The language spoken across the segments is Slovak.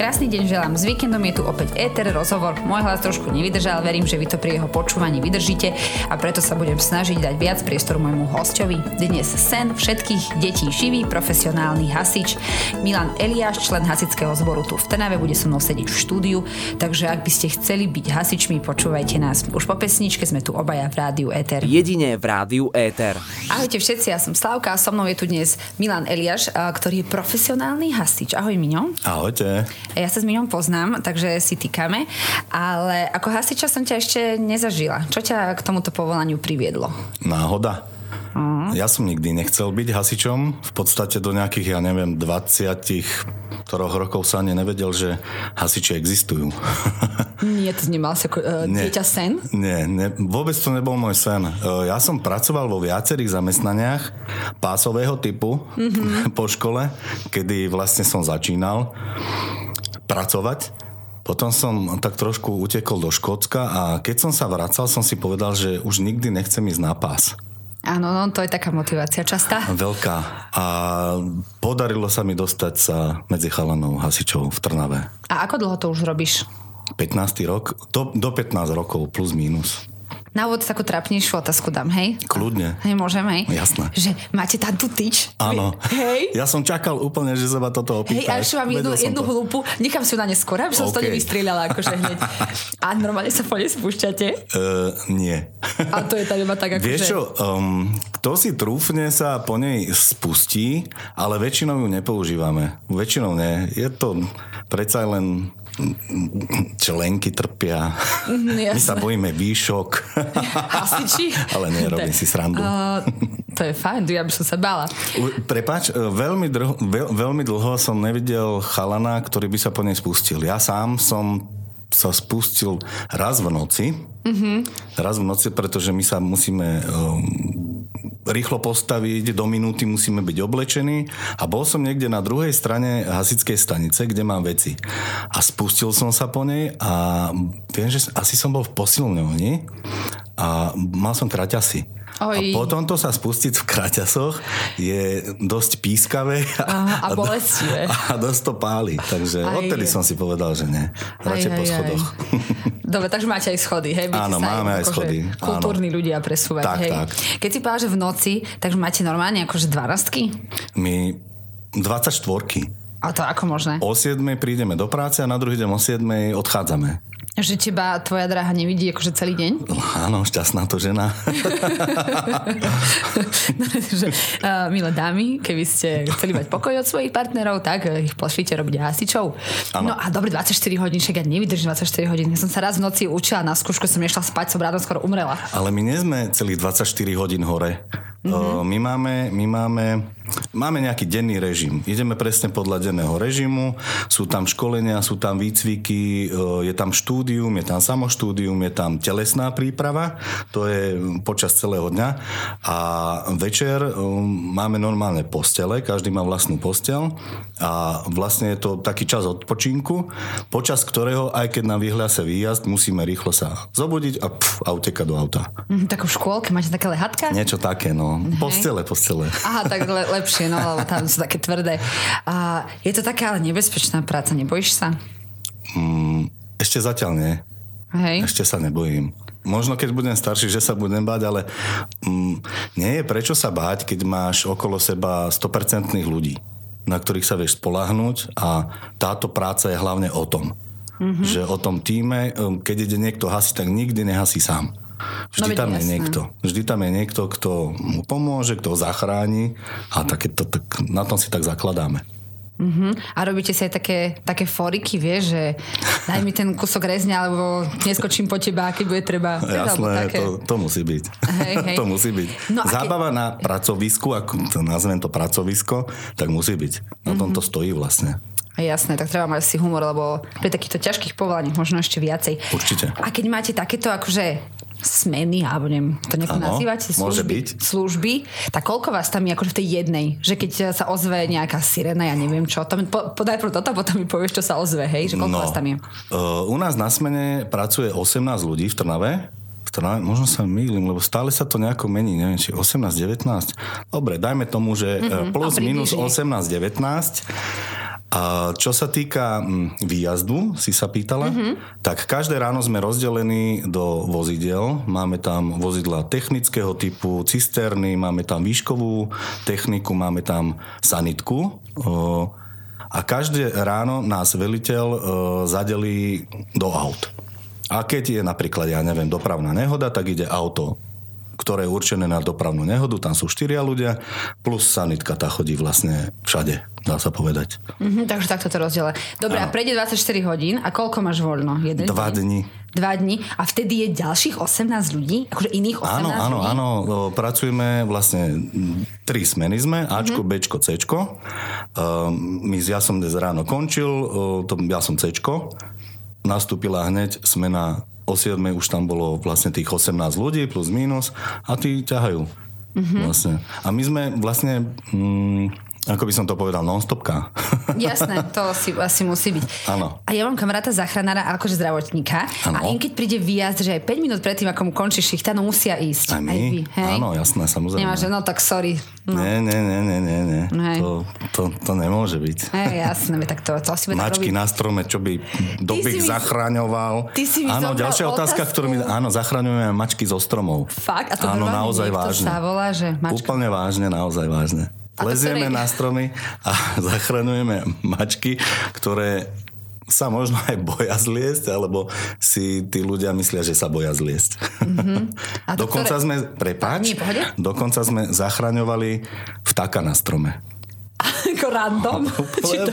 Krásny deň želám. S víkendom je tu opäť éter, rozhovor. Môj hlas trošku nevydržal, verím, že vy to pri jeho počúvaní vydržíte a preto sa budem snažiť dať viac priestoru môjmu hostovi. Dnes sen všetkých detí živý profesionálny hasič. Milan Eliáš, člen hasičského zboru tu v Trnave, bude so mnou sedieť v štúdiu, takže ak by ste chceli byť hasičmi, počúvajte nás. Už po pesničke sme tu obaja v rádiu éter. Jedine v rádiu Éter. Ahojte všetci, ja som Slavka a so mnou je tu dnes Milan Eliáš, ktorý je profesionálny hasič. Ahoj Miňo. Ahojte. Ja sa s Miňom poznám, takže si týkame, ale ako hasiča som ťa ešte nezažila. Čo ťa k tomuto povolaniu priviedlo? Náhoda. Uh-huh. Ja som nikdy nechcel byť hasičom. V podstate do nejakých, ja neviem, 20 troch rokov sa ani nevedel, že hasiči existujú. Nie, to nemal si ako uh, Nie. dieťa sen? Nie, ne, vôbec to nebol môj sen. E, Ja som pracoval vo viacerých zamestnaniach pásového typu mm-hmm. po škole, kedy vlastne som začínal pracovať. Potom som tak trošku utekol do Škótska a keď som sa vracal, som si povedal, že už nikdy nechcem ísť na pás. Áno, no to je taká motivácia častá. Veľká. A podarilo sa mi dostať sa medzi chalanov hasičov v Trnave. A ako dlho to už robíš? 15. rok, do, do 15 rokov plus minus. Na úvod takú trapnejšiu otázku dám, hej? Kľudne. Hej, môžem, hej? Jasné. Že máte tam tú tyč? Áno. Hej? Ja som čakal úplne, že sa ma toto Hej, a opýtaš. ešte mám jednu, jednu to. hlúpu, nechám si ju na neskôr, aby som okay. to nevystrieľala akože hneď. A normálne sa po nej spúšťate? Uh, nie. A to je tá iba tak akože... Vieš čo, um, kto si trúfne sa po nej spustí, ale väčšinou ju nepoužívame. Väčšinou nie. Je to predsa len členky trpia. Mhm, My sa bojíme výšok. Hasiči? ale nie, robím si srandu. Uh, to je fajn, ja by som sa bála. Prepač, e, veľmi, drho, veľ, veľmi dlho som nevidel chalana, ktorý by sa po nej spustil. Ja sám som sa spustil raz v noci. Mm-hmm. Raz v noci, pretože my sa musíme um, rýchlo postaviť, do minúty musíme byť oblečení a bol som niekde na druhej strane hasickej stanice, kde mám veci. A spustil som sa po nej a viem, že asi som bol v posilňovni a mal som kraťasy. Oj. A potom to sa spustiť v kraťasoch je dosť pískavé Aha, a bolestivé. A dosť to páli. Takže Aj. odtedy som si povedal, že nie. Radšej Aj, po aj, aj. schodoch. Dobre, takže máte aj schody, hej? Viete Áno, máme aj akože schody, áno. Kultúrni ľudia presúvať, Tak, hej? tak. Keď si povedal, že v noci, takže máte normálne akože dvanastky? My 24 A to ako možné? O 7 prídeme do práce a na druhý deň o 7 odchádzame. Že teba tvoja dráha nevidí akože celý deň? Áno, šťastná to žena. že, uh, milé dámy, keby ste chceli mať pokoj od svojich partnerov, tak ich pošlite robiť hasičov. Áno. No a dobre, 24 hodín, však ja nevydržím 24 hodín. Ja som sa raz v noci učila na skúšku, som nešla spať, som ráno skoro umrela. Ale my nie sme celých 24 hodín hore. Mhm. Mm-hmm. My, máme, my máme, máme nejaký denný režim. Ideme presne podľa denného režimu. Sú tam školenia, sú tam výcviky, e, je tam štúdium, je tam samoštúdium, je tam telesná príprava. To je počas celého dňa. A večer e, máme normálne postele, každý má vlastnú postel. A vlastne je to taký čas odpočinku, počas ktorého, aj keď na vyhľase výjazd, musíme rýchlo sa zobudiť a, pf, a utekať do auta. Mhm, takú škôlke, máte také lehatka? Niečo také, no. Postele, postele. Aha, tak le- lepšie, no, lebo tam sú také tvrdé. A je to taká ale nebezpečná práca, nebojíš sa? Mm, ešte zatiaľ nie. Hej? Ešte sa nebojím. Možno keď budem starší, že sa budem báť, ale mm, nie je prečo sa báť, keď máš okolo seba 100% ľudí, na ktorých sa vieš spolahnúť a táto práca je hlavne o tom. Mm-hmm. Že o tom týme, um, keď ide niekto hasiť, tak nikdy nehasí sám. No, Vždy veď tam je jasné. niekto. Vždy tam je niekto, kto mu pomôže, kto ho zachráni a takéto, tak, na tom si tak zakladáme. Uh-huh. A robíte si aj také, také foriky, vieš, že daj mi ten kúsok rezňa, alebo neskočím po teba, keď bude treba. Jasné, také. to, to musí byť. Hej, hej. to musí byť. No Zábava na pracovisku, ako to nazvem to pracovisko, tak musí byť. Na tom to stojí vlastne. Jasné, tak treba mať si humor, lebo pri takýchto ťažkých povolaniach možno ešte viacej. Určite. A keď máte takéto akože smeny, alebo neviem, to nejako Áno, nazývate, služby, byť. služby, tak koľko vás tam je akože v tej jednej? Že keď sa ozve nejaká sirena, ja neviem čo, to mi, po, podaj pro toto, potom mi povieš, čo sa ozve, hej? Že koľko vás tam je? Uh, u nás na smene pracuje 18 ľudí v Trnave, v ktorá, možno sa mýlim, lebo stále sa to nejako mení, neviem, či 18, 19. Dobre, dajme tomu, že mm-hmm, plus minus 18, 19. A čo sa týka mm, výjazdu, si sa pýtala, mm-hmm. tak každé ráno sme rozdelení do vozidel. Máme tam vozidla technického typu, cisterny, máme tam výškovú techniku, máme tam sanitku. A každé ráno nás veliteľ zadelí do aut. A keď je napríklad, ja neviem, dopravná nehoda, tak ide auto ktoré je určené na dopravnú nehodu, tam sú štyria ľudia, plus sanitka, tá chodí vlastne všade, dá sa povedať. Mm-hmm, takže takto to rozdiele. Dobre, ano. a prejde 24 hodín a koľko máš voľno? Jeden Dva dní. Dva dní. A vtedy je ďalších 18 ľudí? Akože iných 18 áno, áno, ľudí? Áno, pracujeme vlastne tri smeny sme, Ačko, mm-hmm. Bčko, Cčko. Uh, my, ja som dnes ráno končil, to, ja som Cčko, nastúpila hneď smena o 7 už tam bolo vlastne tých 18 ľudí plus minus a tí ťahajú. Mm-hmm. Vlastne. A my sme vlastne... Mm, ako by som to povedal, non-stopka. Jasné, to si, asi musí byť. Áno. A ja mám kamaráta záchranára, akože zdravotníka. Ano. A im keď príde výjazd, že aj 5 minút predtým, ako mu končí šichta, no musia ísť. Aj my? Aj vy, hej? Áno, jasné, samozrejme. Nemáš, no tak sorry. No. Nie, nie, nie, nie, nie, nie. To, to, to nemôže byť. Hej, jasné, tak to, to asi Mačky na strome, čo by dobých zachraňoval. Ty si mi Áno, ďalšia otázka, ktorú mi... Áno, zachraňujeme mačky zo stromov. Fakt? A to áno, naozaj vážne. sa volá, že mačka... Úplne vážne, naozaj vážne. Lezieme na stromy a zachraňujeme mačky, ktoré sa možno aj boja zliesť, alebo si tí ľudia myslia, že sa boja zliesť. Mm-hmm. A dokonca ktoré... sme, prepáč, dokonca sme zachraňovali vtáka na strome. Ako random? Či to,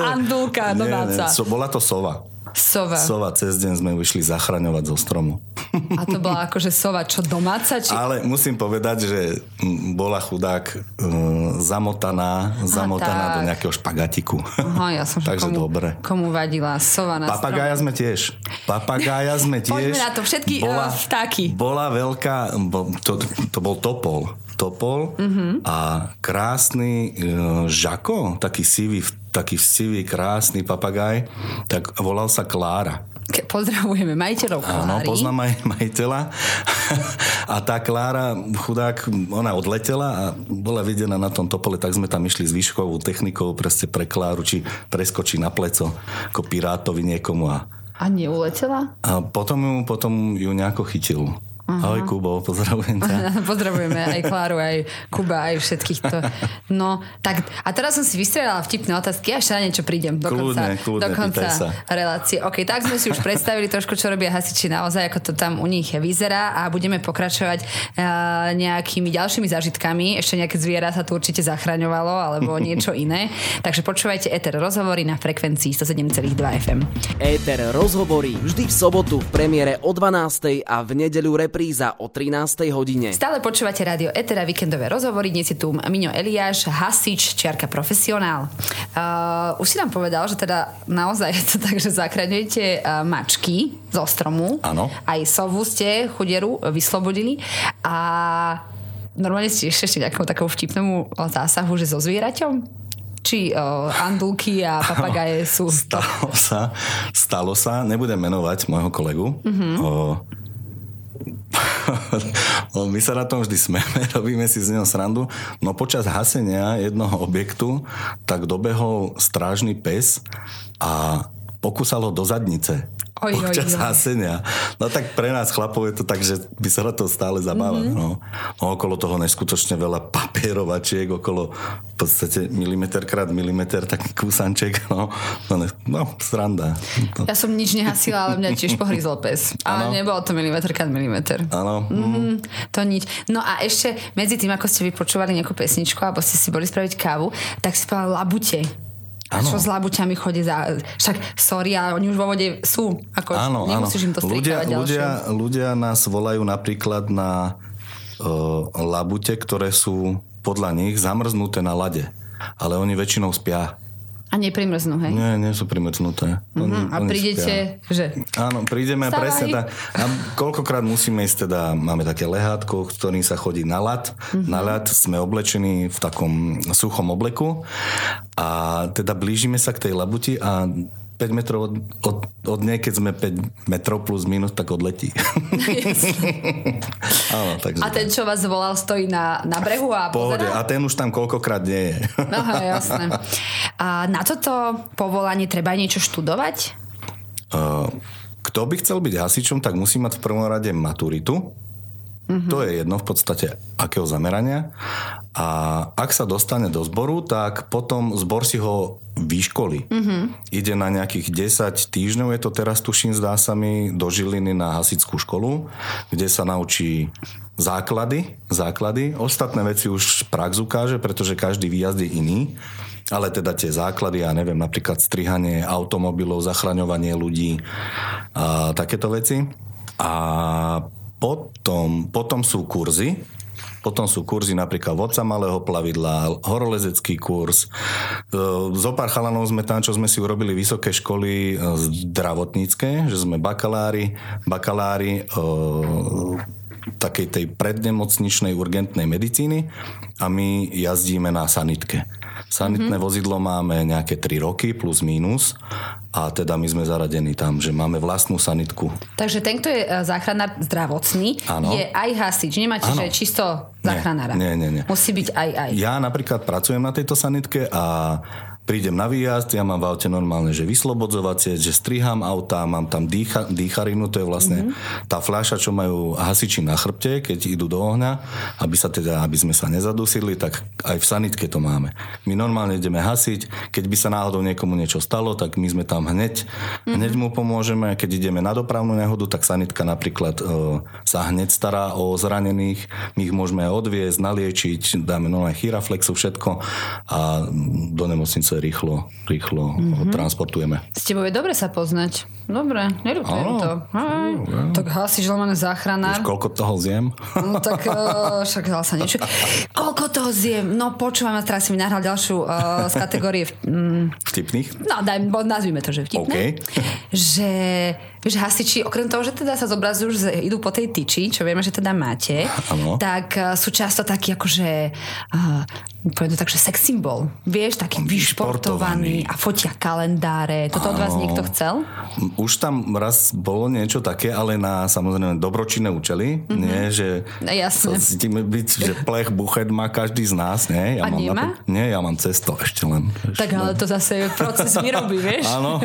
andulka, no nie, nie, so, bola to sova. Sova. Sova, cez deň sme išli zachraňovať zo stromu. A to bola akože sova čo domáca? Či... Ale musím povedať, že bola chudák uh, zamotaná, zamotaná do nejakého špagatiku. Aha, ja som Takže komu, dobre. Komu vadila sova na Papagája sme tiež. Papagája sme tiež. Poďme na to, všetky bola, uh, vtáky. Bola veľká, bo, to, to bol topol. Topol uh-huh. a krásny uh, žako, taký sivý taký sivý, krásny papagaj, tak volal sa Klára. Pozdravujeme majiteľov Kláry. Áno, poznám aj majiteľa. a tá Klára, chudák, ona odletela a bola videná na tom topole, tak sme tam išli s výškovou technikou proste pre Kláru, či preskočí na pleco ako pirátovi niekomu. A, a neuletela? A potom ju, potom ju nejako chytil. Uh-huh. Ahoj Kubo, pozdravujem ťa. Pozdravujeme aj Kláru, aj Kuba, aj všetkých to. No, tak a teraz som si vystrelala vtipné otázky, až na niečo prídem do kľudne, konca, kľudne, do konca relácie. OK, tak sme si už predstavili trošku, čo robia hasiči naozaj, ako to tam u nich vyzerá a budeme pokračovať uh, nejakými ďalšími zážitkami. Ešte nejaké zviera sa tu určite zachraňovalo, alebo niečo iné. Takže počúvajte Eter rozhovory na frekvencii 107,2 FM. Eter rozhovory vždy v sobotu v premiére o 12. a v nedeľu rep repríza o 13. hodine. Stále počúvate rádio Etera, víkendové rozhovory. Dnes je tu Miňo Eliáš, hasič, čiarka profesionál. Uh, už si nám povedal, že teda naozaj je to tak, že zachraňujete uh, mačky zo stromu. Áno. Aj sovu ste chuderu vyslobodili. A normálne ste ešte nejakou takou vtipnému zásahu, že so zvieraťom? či uh, andulky a papagaje sú... Stalo sa, stalo sa, nebudem menovať môjho kolegu, mm-hmm. uh, my sa na tom vždy smeme, robíme si z neho srandu. No počas hasenia jednoho objektu tak dobehol strážny pes a pokúsal ho do zadnice oj, počas oj, oj. hasenia. No tak pre nás chlapov je to tak, že by sa to stále zabáva. Mm-hmm. No. no okolo toho neskutočne veľa papierovačiek, okolo v podstate milimeter krát milimeter, taký kúsanček. No, no, ne, no sranda. No. Ja som nič nehasila, ale mňa tiež pohryzol pes. Ale ano. nebolo to milimeter krát milimeter. Áno. Mm-hmm, to nič. No a ešte medzi tým, ako ste vypočúvali nejakú pesničku, alebo ste si boli spraviť kávu, tak si povedala labute. Ano. Čo s labuťami chodí za... Však, sorry, ale oni už vo vode sú. Ako, áno, nemusíš áno. im to ľudia, ľudia, ľudia nás volajú napríklad na uh, labute, ktoré sú podľa nich zamrznuté na lade. Ale oni väčšinou spia. A neprimrznú, hej? Nie, nie sú primrznuté. Uh-huh. Oni, a prídete, spia. že? Áno, prídeme Stavaj. presne tak. A koľkokrát musíme ísť teda, máme také lehátko, ktorým sa chodí na lad. Uh-huh. Na lad sme oblečení v takom suchom obleku a teda blížime sa k tej labuti a 5 metrov od, od, od nej, keď sme 5 metrov plus minus, tak odletí. Áno, takže A ten, čo vás volal, stojí na, na brehu a pohode. pozerá? A ten už tam koľkokrát nie je. Aha, jasné. A na toto povolanie treba niečo študovať? Uh, Kto by chcel byť hasičom, tak musí mať v prvom rade maturitu. Mm-hmm. To je jedno v podstate akého zamerania. A ak sa dostane do zboru, tak potom zbor si ho vyškolí. Mm-hmm. Ide na nejakých 10 týždňov, je to teraz tuším, zdá sa mi, do Žiliny na hasickú školu, kde sa naučí základy, základy. Ostatné veci už prax ukáže, pretože každý výjazd je iný. Ale teda tie základy, ja neviem, napríklad strihanie automobilov, zachraňovanie ľudí a takéto veci. A potom, potom sú kurzy, potom sú kurzy napríklad vodca malého plavidla, horolezecký kurz. E, Zo pár chalanov sme tam, čo sme si urobili vysoké školy e, zdravotnícke, že sme bakalári, bakalári e, takej tej prednemocničnej urgentnej medicíny a my jazdíme na sanitke. Sanitné mm-hmm. vozidlo máme nejaké 3 roky plus minus a teda my sme zaradení tam, že máme vlastnú sanitku. Takže ten, kto je e, záchranár zdravotný, Áno. je aj hasič. Nemáte, Áno. že čisto záchranára. Nie, nie, nie. Musí byť aj aj. Ja napríklad pracujem na tejto sanitke a prídem na výjazd, ja mám v aute normálne, že vyslobodzovacie, že striham auta, mám tam dýcha, dýcharinu, to je vlastne mm-hmm. tá fľaša, čo majú hasiči na chrbte, keď idú do ohňa, aby sa teda, aby sme sa nezadusili, tak aj v sanitke to máme. My normálne ideme hasiť, keď by sa náhodou niekomu niečo stalo, tak my sme tam hneď, mm-hmm. hneď mu pomôžeme, keď ideme na dopravnú nehodu, tak sanitka napríklad e, sa hneď stará o zranených, my ich môžeme odviezť, naliečiť, dáme nové chiraflexu, všetko a do nemocnice rýchlo, rýchlo mm-hmm. transportujeme. S tebou je dobre sa poznať. Dobre, neľutujem to. Aj, tak hasič, lomene záchranár. Vieš, koľko toho zjem? No tak uh, však dal sa niečo. Koľko toho zjem? No počúvaj ma, teraz si mi nahral ďalšiu uh, z kategórie mm, Vtipných? no daj, nazvime to, že vtipné. OK. Že, že hasiči, okrem toho, že teda sa zobrazujú, že idú po tej tyči, čo vieme, že teda máte, Áno. tak uh, sú často takí akože, uh, poviem to tak, že sex symbol. Vieš, taký vyšportovaný a fotia kalendáre. Toto od vás niekto chcel? Už tam raz bolo niečo také, ale na samozrejme dobročinné účely. Mm-hmm. Nie, že No, jasné. sa cítime byť, že plech, buchet má každý z nás. Nie, A ja mám nemá? nie, ja mám cesto ešte len. Tak ale to zase je proces výroby, vieš? Áno,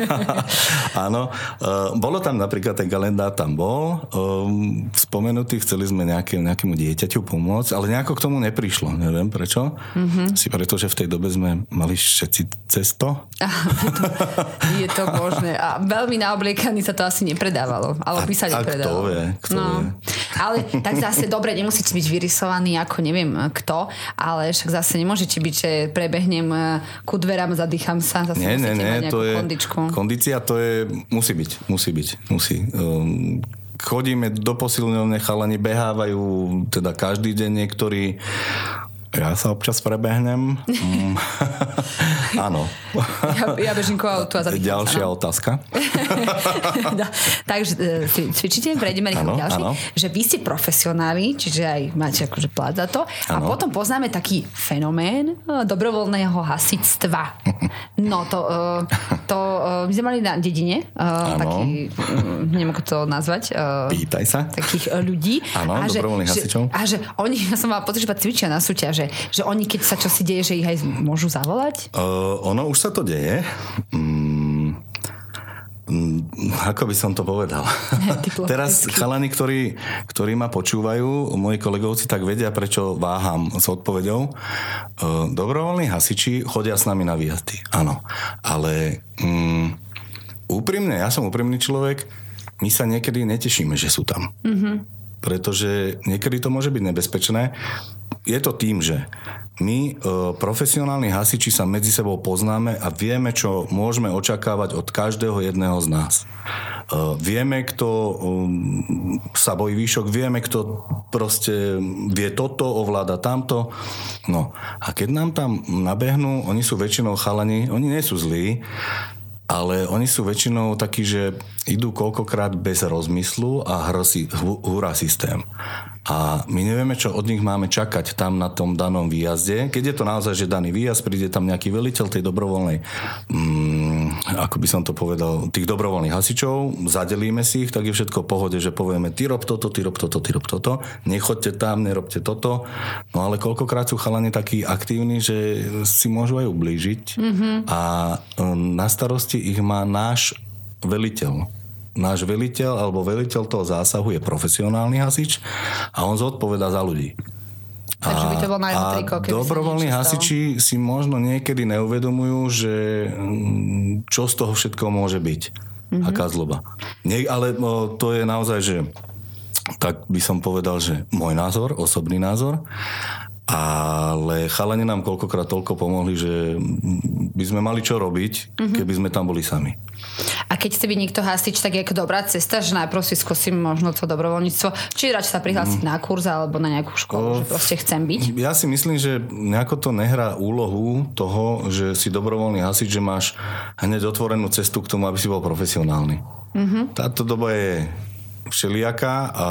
áno. Uh, bolo tam napríklad ten kalendár tam bol, um, spomenutý, chceli sme nejaké, nejakému dieťaťu pomôcť, ale nejako k tomu neprišlo, neviem prečo. Mhm. Mm-hmm. Si preto, že v tej dobe sme mali všetci cesto. Je to možné. A veľmi na obliekaní sa to asi nepredávalo. Alebo by sa A- a nepredávalo. kto vie, kto no. vie. Ale tak zase dobre, nemusíte byť vyrysovaný ako neviem kto, ale však zase nemôžete byť, že prebehnem eh, ku dverám, zadýcham sa, zase Nie, nie, nie, nejakú to je... kondičku. Kondícia to je... Musí byť, musí byť, musí. Um, chodíme do posilňovne, chalani behávajú teda každý deň niektorí ja sa občas prebehnem. Mm. Áno. Ja, ja bežím ku autu a zadýcham Ďalšia sa. no. otázka. No, Takže e, cvi- cvičíte, prejdeme rýchlo ďalšej, áno. že vy ste profesionáli, čiže aj máte akože plat za to. A Áno. potom poznáme taký fenomén e, dobrovoľného hasičstva. No to, e, to my sme mali na dedine e, taký, mm, neviem ako to nazvať, Pýtaj sa. takých ľudí. Áno, a dobrovoľných že, hasičov. a že oni, ja som mala pocit, že cvičia na súťaže, že oni, keď sa čosi deje, že ich aj môžu zavolať. Uh, ono už sa to deje. Mm, mm, ako by som to povedal? Teraz chalani, ktorí, ktorí ma počúvajú, moji kolegovci, tak vedia, prečo váham s odpovedou. Uh, dobrovoľní hasiči chodia s nami na výjazdy. Áno. Ale mm, úprimne, ja som úprimný človek, my sa niekedy netešíme, že sú tam. Mm-hmm. Pretože niekedy to môže byť nebezpečné. Je to tým, že my, e, profesionálni hasiči, sa medzi sebou poznáme a vieme, čo môžeme očakávať od každého jedného z nás. E, vieme, kto um, sa bojí výšok, vieme, kto proste vie toto, ovláda tamto. No a keď nám tam nabehnú, oni sú väčšinou chalani, oni nie sú zlí, ale oni sú väčšinou takí, že idú koľkokrát bez rozmyslu a hrosí, húra systém. A my nevieme, čo od nich máme čakať tam na tom danom výjazde. Keď je to naozaj, že daný výjazd, príde tam nejaký veliteľ tej dobrovoľnej, mm, ako by som to povedal, tých dobrovoľných hasičov, zadelíme si ich, tak je všetko v pohode, že povieme, ty rob toto, ty rob toto, ty rob toto, nechoďte tam, nerobte toto. No ale koľkokrát sú chalani takí aktívni, že si môžu aj ublížiť mm-hmm. a um, na starosti ich má náš veliteľ náš veliteľ alebo veliteľ toho zásahu je profesionálny hasič a on zodpoveda za ľudí. Takže by to bol na jeho triko, keby dobrovoľní hasiči si možno niekedy neuvedomujú, že mm, čo z toho všetko môže byť. Mm-hmm. Aká zloba. Nie, ale o, to je naozaj, že tak by som povedal, že môj názor, osobný názor ale chalani nám koľkokrát toľko pomohli, že by sme mali čo robiť, mm-hmm. keby sme tam boli sami. A keď chce byť niekto hasič, tak je dobrá cesta, že najprv si skúsim možno to dobrovoľníctvo, či radšej sa prihlásiť mm. na kurz alebo na nejakú školu, o, že proste chcem byť? Ja si myslím, že nejako to nehrá úlohu toho, že si dobrovoľný hasič, že máš hneď otvorenú cestu k tomu, aby si bol profesionálny. Mm-hmm. Táto doba je všelijaká a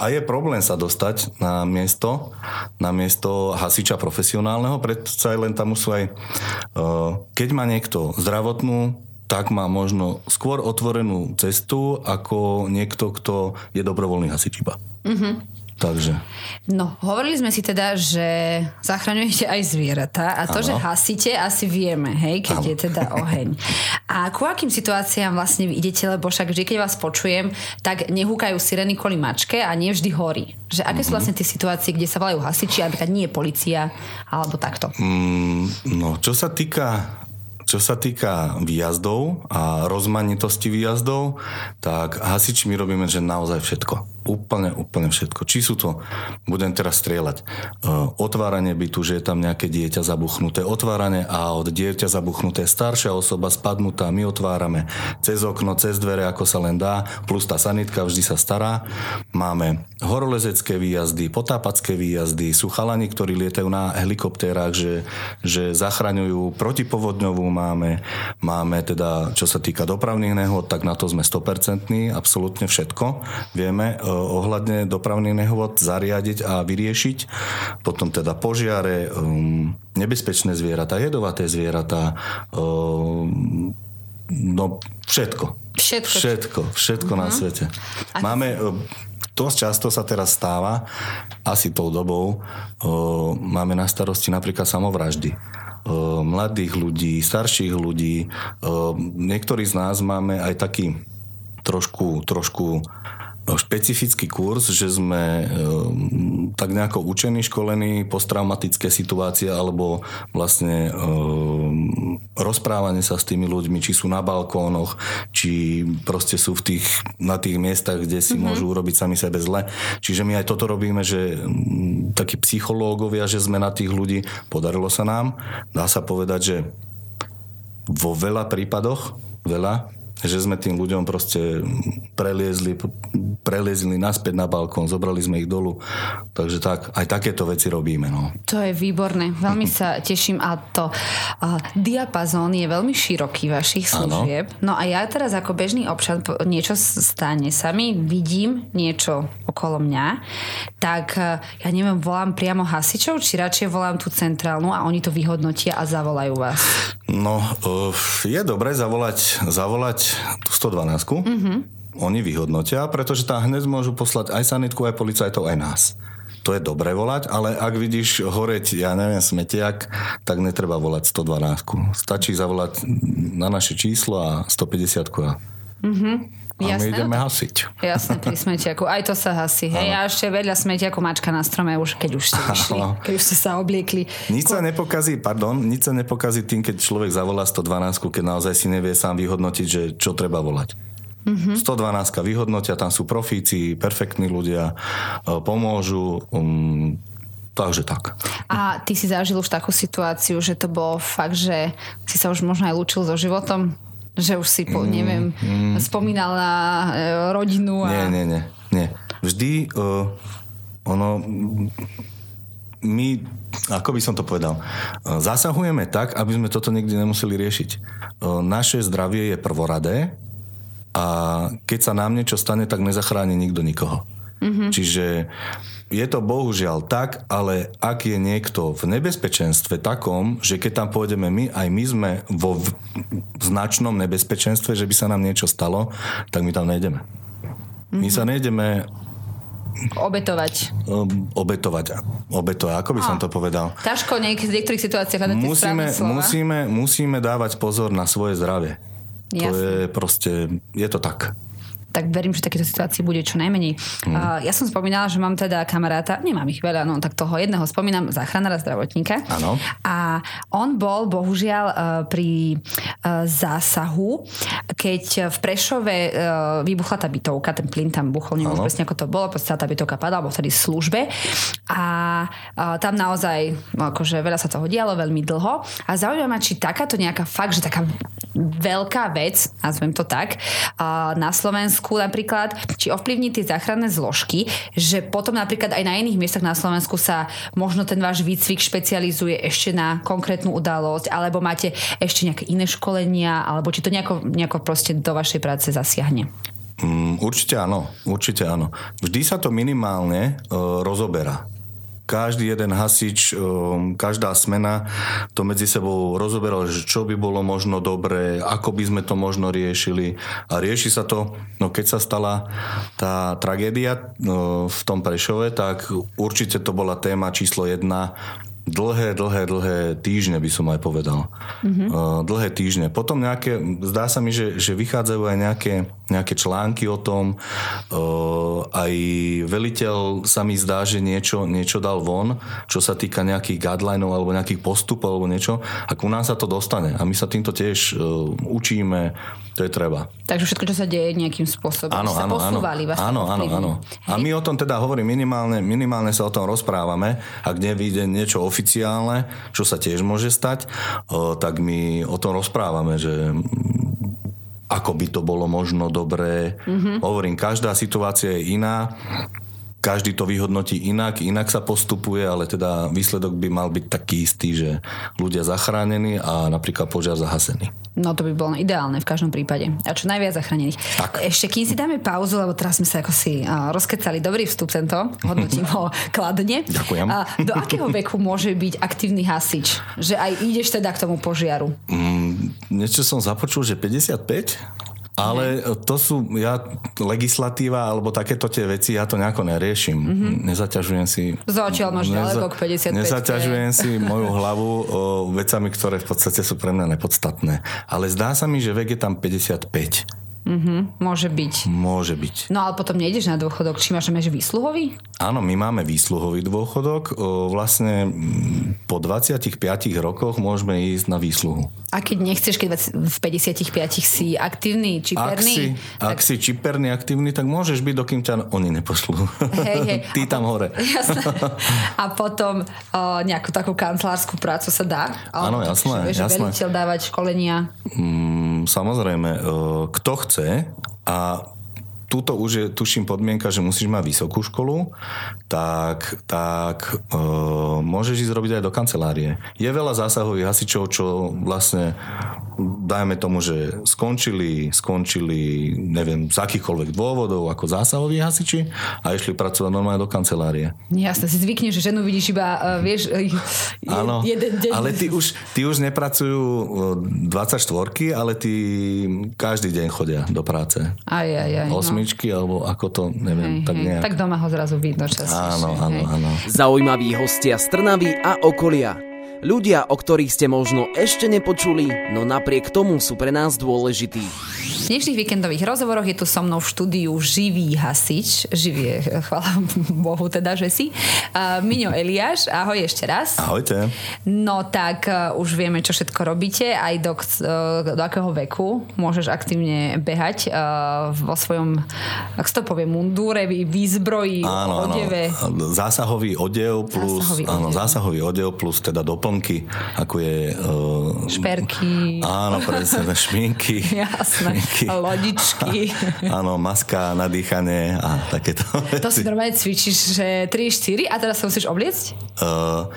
a je problém sa dostať na miesto, na miesto hasiča profesionálneho, predsa len tam sú aj, uh, keď má niekto zdravotnú, tak má možno skôr otvorenú cestu ako niekto, kto je dobrovoľný hasič iba. Mm-hmm. Takže. No, hovorili sme si teda, že zachraňujete aj zvieratá a to, ano. že hasíte, asi vieme, hej, keď ano. je teda oheň. A ku akým situáciám vlastne vy idete, lebo však vždy, keď vás počujem, tak nehúkajú sireny kvôli mačke a nie vždy horí. Že aké mm-hmm. sú mhm. vlastne tie situácie, kde sa volajú hasiči, napríklad nie je policia, alebo takto? Mm, no, čo sa týka čo sa týka výjazdov a rozmanitosti výjazdov, tak hasiči my robíme, že naozaj všetko Úplne, úplne všetko. Či sú to, budem teraz strieľať, uh, otváranie bytu, že je tam nejaké dieťa zabuchnuté, otváranie aut, dieťa zabuchnuté, staršia osoba spadnutá, my otvárame cez okno, cez dvere, ako sa len dá, plus tá sanitka vždy sa stará. Máme horolezecké výjazdy, potápacké výjazdy, sú chalani, ktorí lietajú na helikoptérach, že, že zachraňujú, protipovodňovú máme, máme teda, čo sa týka dopravných nehod, tak na to sme 100%, absolútne všetko vieme Eh, ohľadne dopravných nehôd zariadiť a vyriešiť. Potom teda požiare, um, nebezpečné zvieratá, jedovaté zvieratá, um, no všetko. Všetko. Všetko, všetko uh-huh. na mhm. svete. Máme, eh, dosť často sa teraz stáva, asi tou dobou, máme na starosti napríklad samovraždy mladých ľudí, starších ľudí. Niektorí z nás máme aj taký trošku, trošku špecifický kurz, že sme e, tak nejako učení, školení posttraumatické situácie alebo vlastne e, rozprávanie sa s tými ľuďmi, či sú na balkónoch, či proste sú v tých, na tých miestach, kde si mm-hmm. môžu urobiť sami sebe zle. Čiže my aj toto robíme, že m, takí psychológovia, že sme na tých ľudí, podarilo sa nám. Dá sa povedať, že vo veľa prípadoch, veľa, že sme tým ľuďom proste preliezli, preliezli naspäť na balkón, zobrali sme ich dolu. Takže tak, aj takéto veci robíme. No. To je výborné, veľmi sa teším a to a diapazón je veľmi široký vašich služieb. Ano. No a ja teraz ako bežný občan niečo stane sa mi, vidím niečo okolo mňa, tak e, ja neviem, volám priamo hasičov, či radšej volám tú centrálnu a oni to vyhodnotia a zavolajú vás. No, e, je dobré zavolať, zavolať tú 112 mm-hmm. Oni vyhodnotia, pretože tam hneď môžu poslať aj sanitku, aj policajtov, aj nás. To je dobre volať, ale ak vidíš horeť, ja neviem, smetiak, tak netreba volať 112. Stačí zavolať na naše číslo a 150 a mm-hmm. A Jasné, my ideme no hasiť. Jasné, pri smetiaku. Aj to sa hasí. Hej, a ešte vedľa smetiaku mačka na strome, už, keď už ste vyšli, keď už ste sa obliekli. Nič sa nepokazí, pardon, nič sa nepokazí tým, keď človek zavolá 112, keď naozaj si nevie sám vyhodnotiť, že čo treba volať. Mm-hmm. 112 vyhodnotia, tam sú profíci, perfektní ľudia, e, pomôžu, um, takže tak. A ty si zažil už takú situáciu, že to bolo fakt, že si sa už možno aj lúčil so životom? Že už si, po, mm, neviem, mm. spomínal na e, rodinu a... Nie, nie, nie. nie. Vždy uh, ono... My, ako by som to povedal, uh, zasahujeme tak, aby sme toto nikdy nemuseli riešiť. Uh, naše zdravie je prvoradé a keď sa nám niečo stane, tak nezachráni nikto nikoho. Mm-hmm. Čiže je to bohužiaľ tak, ale ak je niekto v nebezpečenstve takom, že keď tam pôjdeme my, aj my sme vo v, značnom nebezpečenstve, že by sa nám niečo stalo, tak my tam nejdeme. My sa nejdeme Obetovať. obetovať. Obetovať, ako by som to povedal? Ťažko niek- v niektorých situáciách hľadať Musíme, musíme, musíme dávať pozor na svoje zdravie. To Jasné. je proste, je to tak. Tak verím, že takéto situácii bude čo najmenej. Mm. Uh, ja som spomínala, že mám teda kamaráta, nemám ich veľa, no tak toho jedného spomínam, záchranára zdravotníka. Áno. A on bol bohužiaľ uh, pri uh, zásahu, keď v Prešove uh, vybuchla tá bytovka, ten plyn tam buchol, neviem už presne ako to bolo, proste tá bytovka padala, bol vtedy v službe a uh, tam naozaj no, akože veľa sa toho dialo veľmi dlho a zaujíma ma, či takáto nejaká fakt, že taká veľká vec, nazvem to tak, a na Slovensku napríklad, či ovplyvní tie záchranné zložky, že potom napríklad aj na iných miestach na Slovensku sa možno ten váš výcvik špecializuje ešte na konkrétnu udalosť, alebo máte ešte nejaké iné školenia, alebo či to nejako, nejako proste do vašej práce zasiahne. Mm, určite áno, určite áno. Vždy sa to minimálne uh, rozoberá. Každý jeden hasič, um, každá smena to medzi sebou rozoberal, že čo by bolo možno dobré, ako by sme to možno riešili. A rieši sa to, no keď sa stala tá tragédia no, v tom Prešove, tak určite to bola téma číslo jedna dlhé, dlhé, dlhé týždne by som aj povedal. Mm-hmm. Uh, dlhé týždne. Potom nejaké, zdá sa mi, že, že vychádzajú aj nejaké, nejaké články o tom. Uh, aj veliteľ sa mi zdá, že niečo, niečo dal von, čo sa týka nejakých guidelinov alebo nejakých postupov alebo niečo. A ku nás sa to dostane. A my sa týmto tiež uh, učíme. To je treba. Takže všetko, čo sa deje nejakým spôsobom, Áno, sa áno, áno. posúvali, Áno, áno, ovplyvní. áno. A my o tom teda hovorím minimálne, minimálne sa o tom rozprávame. Ak nevíde niečo oficiálne, čo sa tiež môže stať, tak my o tom rozprávame, že ako by to bolo možno dobré. Mm-hmm. Hovorím, každá situácia je iná, každý to vyhodnotí inak, inak sa postupuje, ale teda výsledok by mal byť taký istý, že ľudia zachránení a napríklad požiar zahasený. No to by bolo ideálne v každom prípade. A čo najviac zachránených. Tak. Ešte kým si dáme pauzu, lebo teraz sme sa ako si uh, rozkecali. Dobrý vstup tento, hodnotím ho kladne. Ďakujem. A do akého veku môže byť aktívny hasič? Že aj ideš teda k tomu požiaru. Mm, niečo som započul, že 55? Ale to sú, ja, legislatíva alebo takéto tie veci, ja to nejako neriešim. Mm-hmm. Nezaťažujem si... Zatiaľ máš ďaleko k 55. Nezaťažujem si moju hlavu o vecami, ktoré v podstate sú pre mňa nepodstatné. Ale zdá sa mi, že vek je tam 55. Mhm, môže byť. Môže byť. No ale potom nejdeš na dôchodok. Či máš, máš výsluhový? Áno, my máme výsluhový dôchodok. Vlastne po 25 rokoch môžeme ísť na výsluhu. A keď nechceš, keď v 55 si aktívny, či Ak si, ak si čiperný, aktívny, tak môžeš byť, dokým ťa oni nepošlú. Hej, hej. Ty tam hore. Jasné. A potom o, nejakú takú kancelárskú prácu sa dá? Áno, jasné, Vieš, jasné. veliteľ dávať školenia. Mm, samozrejme, kto chce a túto už je, tuším, podmienka, že musíš mať vysokú školu, tak, tak e, môžeš ísť robiť aj do kancelárie. Je veľa zásahových hasičov, čo vlastne, dajme tomu, že skončili, skončili, neviem, z akýchkoľvek dôvodov ako zásahoví hasiči a išli pracovať normálne do kancelárie. Jasne, si zvykneš, že ženu vidíš iba, uh, vieš, e, Áno, jeden deň. ale ty už, ty už nepracujú e, 24 ale ty každý deň chodia do práce. Aj, aj, aj. No. 8 mamičky, alebo ako to, neviem, hej, tak nejak. Tak doma ho zrazu vidno častejšie. Áno, áno, áno. Zaujímaví hostia z Trnavy a okolia. Ľudia, o ktorých ste možno ešte nepočuli, no napriek tomu sú pre nás dôležití. Dnešných víkendových rozhovoroch je tu so mnou v štúdiu živý hasič. Živý je, chvála Bohu teda, že si. Uh, Miňo Eliáš, ahoj ešte raz. Ahojte. No tak uh, už vieme, čo všetko robíte, aj do, uh, do akého veku môžeš aktívne behať uh, vo svojom, ak to povie, mundúre, vý- výzbroji, Áno, áno. odeve. Zásahový odev plus, Zásahový áno, odev. zásahový odev plus teda doplnky, ako je... Uh, Šperky. Áno, presne, šminky. Jasné. šminky. Lodičky. Áno, maska na dýchanie a takéto To si normálne cvičíš, že 3-4 a teraz sa musíš obliecť? Uh,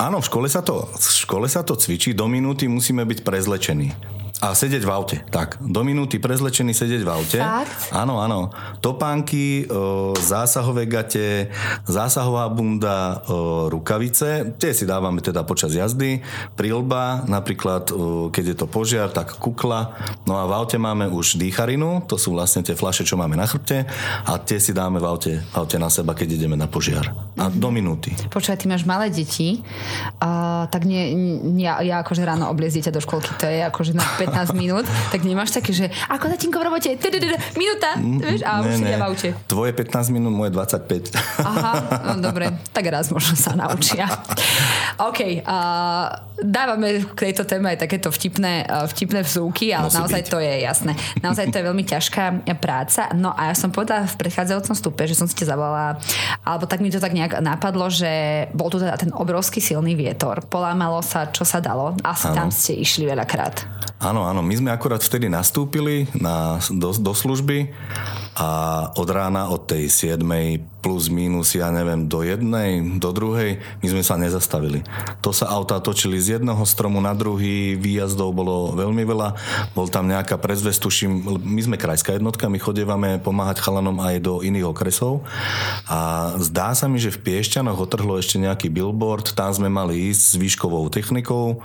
áno, v škole, sa to, v škole sa to cvičí, do minúty musíme byť prezlečení. A sedieť v aute, tak. Do minúty prezlečený sedieť v aute. Fakt? Áno, áno. Topánky, o, zásahové gate, zásahová bunda, o, rukavice. Tie si dávame teda počas jazdy. Prilba, napríklad, o, keď je to požiar, tak kukla. No a v aute máme už dýcharinu, to sú vlastne tie flaše, čo máme na chrbte. A tie si dáme v aute, v aute na seba, keď ideme na požiar. A do minúty. Počúvaj, ty máš malé deti, uh, tak nie, nie, ja, ja akože ráno obliez dieťa do školky, to je akože na 15 minút, tak nemáš také, že ako tatínko v robote, minúta, vieš, a už v aute. Tvoje 15 minút, moje 25. Aha, no dobre, tak raz možno sa naučia. OK, uh, dávame k tejto téme aj takéto vtipné, vtipné vzúky, ale Musí naozaj byť. to je jasné. Naozaj to je veľmi ťažká práca. No a ja som povedala v predchádzajúcom stupe, že som si ťa zavolala, alebo tak mi to tak nejak napadlo, že bol tu teda ten obrovský silný vietor. Polámalo sa, čo sa dalo. Asi Áno. tam ste išli veľakrát. Áno, áno, my sme akurát vtedy nastúpili na, do, do služby a od rána od tej 7 plus minus, ja neviem, do jednej, do druhej, my sme sa nezastavili. To sa autá točili z jedného stromu na druhý, výjazdov bolo veľmi veľa, bol tam nejaká predzvesť, tuším, my sme krajská jednotka, my chodievame pomáhať chalanom aj do iných okresov. A zdá sa mi, že v Piešťanoch otrhlo ešte nejaký billboard, tam sme mali ísť s výškovou technikou,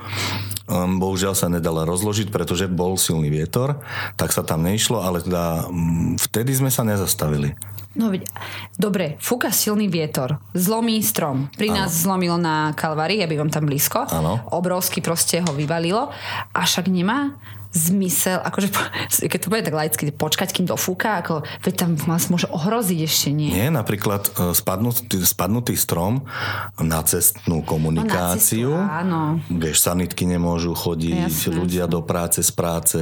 Um, bohužiaľ sa nedala rozložiť, pretože bol silný vietor, tak sa tam neišlo, ale teda um, vtedy sme sa nezastavili. No veď, dobre, fúka silný vietor, zlomí strom. Pri nás zlomilo na Kalvárii, ja bývam tam blízko. Áno. Obrovsky proste ho vyvalilo. A však nemá zmysel, akože, keď to bude tak laicky, počkať, kým dofúka, ako, veď tam vás môže ohroziť ešte, nie? Nie, napríklad e, spadnutý, spadnutý strom na cestnú komunikáciu. No, na cestu, áno. Vieš, sanitky nemôžu chodiť, Jasné, ľudia do práce z práce.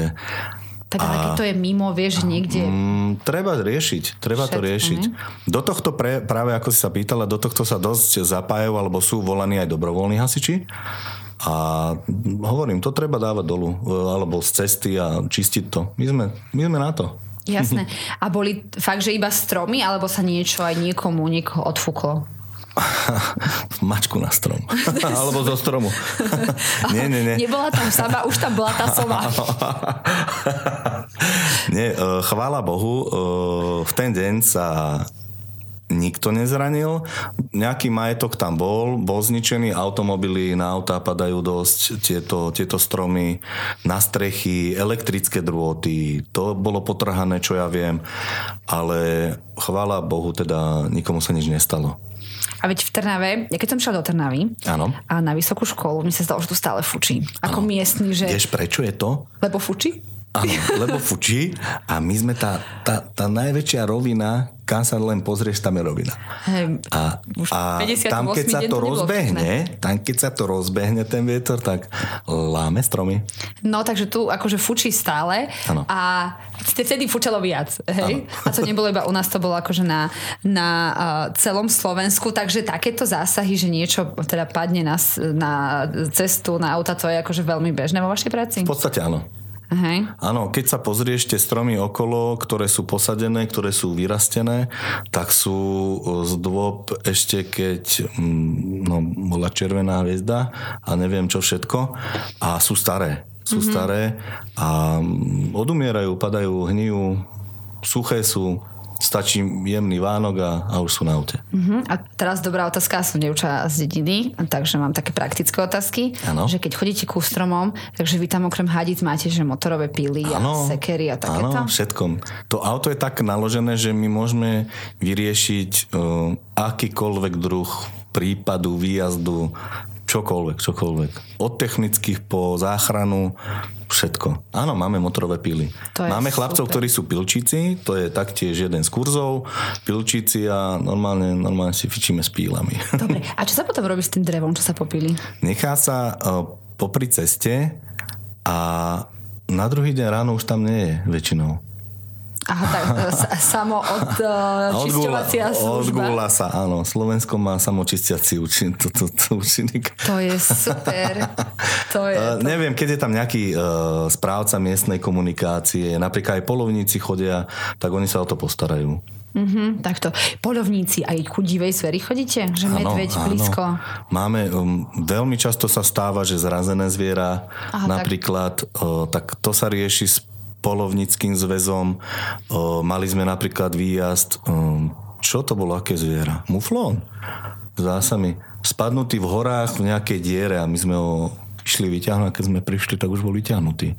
Tak ale keď to je mimo, vieš, niekde... Mm, treba riešiť, treba to Všetko, riešiť. Do tohto pre, práve ako si sa pýtala, do tohto sa dosť zapájajú alebo sú volaní aj dobrovoľní hasiči. A hovorím, to treba dávať dolu, e, alebo z cesty a čistiť to. My sme, my sme na to. Jasné. A boli fakt, že iba stromy, alebo sa niečo aj niekomu, niekoho odfúklo? Mačku na strom. alebo zo stromu. nie, nie, nie. Nebola tam sama, už tam bola tá soma. Nie, e, chvála Bohu, e, v ten deň sa nikto nezranil. Nejaký majetok tam bol, bol zničený, automobily na autá padajú dosť, tieto, tieto stromy na strechy, elektrické drôty, to bolo potrhané, čo ja viem, ale chvála Bohu, teda nikomu sa nič nestalo. A veď v Trnave, ja keď som šla do Trnavy Áno. a na vysokú školu, mi sa zdalo, že tu stále fučí. Ako miestny, že... Vieš, prečo je to? Lebo fučí? Áno, lebo fučí a my sme tá, tá, tá najväčšia rovina, kam sa len pozrieš, tam je rovina. Hej, A, a 58. tam, keď sa to to nebolo rozbehne, tam, keď sa to rozbehne, ten vietor, tak láme stromy. No, takže tu akože fučí stále Áno. a vtedy fučalo viac, hej? A to nebolo iba u nás, to bolo akože na, na uh, celom Slovensku, takže takéto zásahy, že niečo teda padne na, na cestu, na auta, to je akože veľmi bežné vo vašej práci? V podstate áno. Hej. Áno, keď sa pozrieš tie stromy okolo, ktoré sú posadené, ktoré sú vyrastené, tak sú o, z dôb ešte keď mm, no, bola červená hviezda a neviem čo všetko a sú staré. Sú mm-hmm. staré a mm, odumierajú, padajú, hnijú, suché sú, stačí jemný vánok a, a už sú na aute. Uh-huh. A teraz dobrá otázka, som dievča z dediny, takže mám také praktické otázky. Áno. Že keď chodíte ku stromom, takže vy tam okrem hadic máte, že motorové pily a sekery a takéto? Áno, všetko. To auto je tak naložené, že my môžeme vyriešiť uh, akýkoľvek druh prípadu, výjazdu, čokoľvek, čokoľvek. Od technických po záchranu, všetko. Áno, máme motorové pily. To máme chlapcov, super. ktorí sú pilčíci, to je taktiež jeden z kurzov, pilčíci a normálne, normálne si fičíme s pílami. Dobre, a čo sa potom robí s tým drevom, čo sa popíli? Nechá sa uh, popri ceste a na druhý deň ráno už tam nie je väčšinou. Aha, tak e, sa- samo od uh, čisťovacia služba. Odgúla sa, áno. Slovensko má samočistiaci účin, to, to, to účinník. To je super. To je... Uh, neviem, keď je tam nejaký uh, správca miestnej komunikácie, napríklad aj polovníci chodia, tak oni sa o to postarajú. Mhm, takto. Polovníci aj ku divej zveri chodíte? Že medveď blízko? Máme, um, veľmi často sa stáva, že zrazené zviera Aha, napríklad, tak. O, tak to sa rieši s polovníckým zväzom. Mali sme napríklad výjazd, čo to bolo, aké zviera? Muflón. Zdá sa spadnutý v horách v nejakej diere a my sme ho išli vyťahnuť a keď sme prišli, tak už bol vyťahnutý.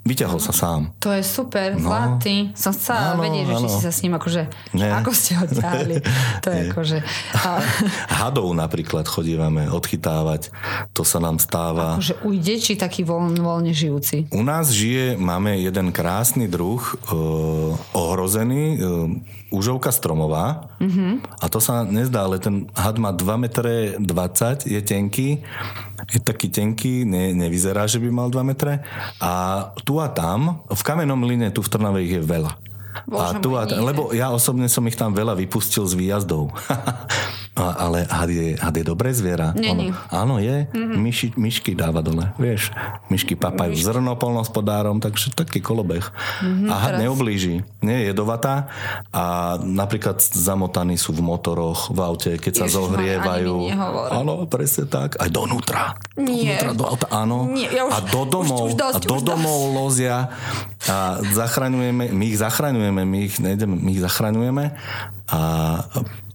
Vyťahol sa sám. To je super, no. zlatý. Som chcela vedieť, že či si sa s ním akože... Nie. Ako ste ho ťahli. To je akože... A... Hadov napríklad chodívame odchytávať. To sa nám stáva. Akože ujde, či taký voľ, voľne žijúci? U nás žije, máme jeden krásny druh, uh, ohrozený, uh, úžovka stromová mm-hmm. a to sa nezdá, ale ten had má 2 m 20, je tenký, je taký tenký, ne, nevyzerá, že by mal 2 metre a tu a tam, v kamenom line tu v Trnave ich je veľa. Bože a tu a, lebo ja osobne som ich tam veľa vypustil z výjazdov. A, ale had je, had je dobré zviera. Ono, áno, je. Mm-hmm. Myši, myšky dáva dole, vieš. Myšky papajú myšky. zrno polnospodárom, takže taký kolobeh. Mm-hmm, a had teraz... neublíži. Nie je jedovatá a napríklad zamotaní sú v motoroch, v aute, keď sa Ježiš, zohrievajú. Áno, presne tak. Aj donútra. Nie. Donútra, do auta, áno. Nie, ja už, a do domov, už, už dosť, a do domov dosť. lozia a zachraňujeme, my ich zachraňujeme, my ich, nejdeme, my ich zachraňujeme a